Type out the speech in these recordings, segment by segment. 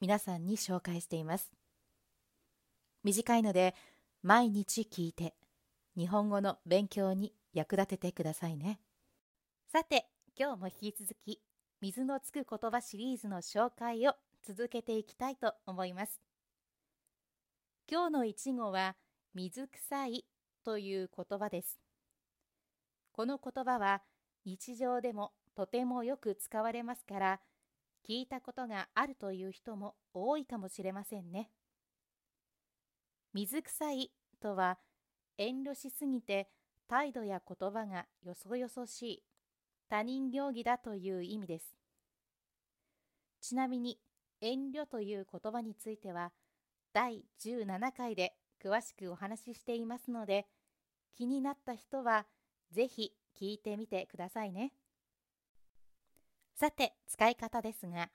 皆さんに紹介しています。短いので毎日聞いて日本語の勉強に役立ててくださいね。さて、今日も引き続き水のつく言葉シリーズの紹介を続けていきたいと思います。今日の一語は水臭いという言葉です。この言葉は日常でもとてもよく使われますから聞いたことがあるという人も多いかもしれませんね。水臭いとは遠慮しすぎて態度や言葉がよそよそしい他人行儀だという意味です。ちなみに遠慮という言葉については第17回で詳しくお話ししていますので気になった人はぜひ聞いてみてくださいね。さて、使い方ですが、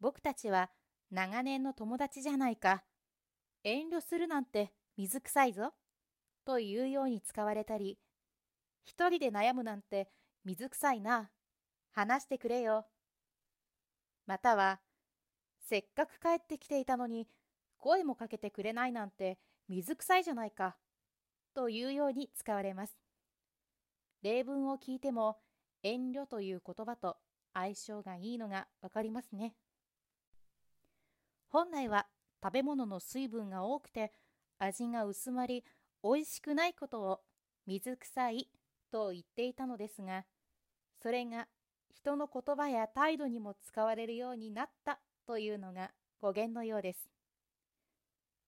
僕たちは長年の友達じゃないか。遠慮するなんて水臭いぞ。というように使われたり、一人で悩むなんて水臭いな。話してくれよ。または、せっかく帰ってきていたのに声もかけてくれないなんて水臭いじゃないか。というように使われます。例文を聞いても遠慮という言葉と相性がいいのがわかりますね。本来は食べ物の水分が多くて味が薄まり美味しくないことを水臭いと言っていたのですがそれが人の言葉や態度にも使われるようになったというのが語源のようです。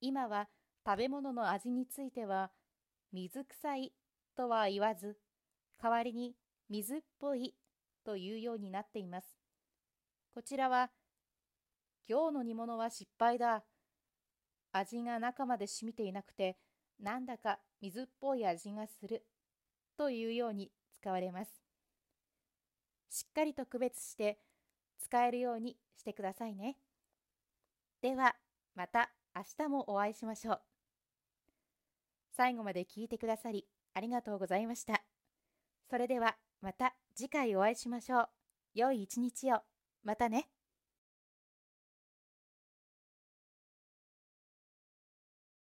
今は食べ物の味については水臭いとは言わず代わりに水っぽいというようになっています。こちらは、今日の煮物は失敗だ。味が中まで染みていなくて、なんだか水っぽい味がする。というように使われます。しっかりと区別して使えるようにしてくださいね。では、また明日もお会いしましょう。最後まで聞いてくださりありがとうございました。それではまた次回お会いしましょう。良い一日を。またね。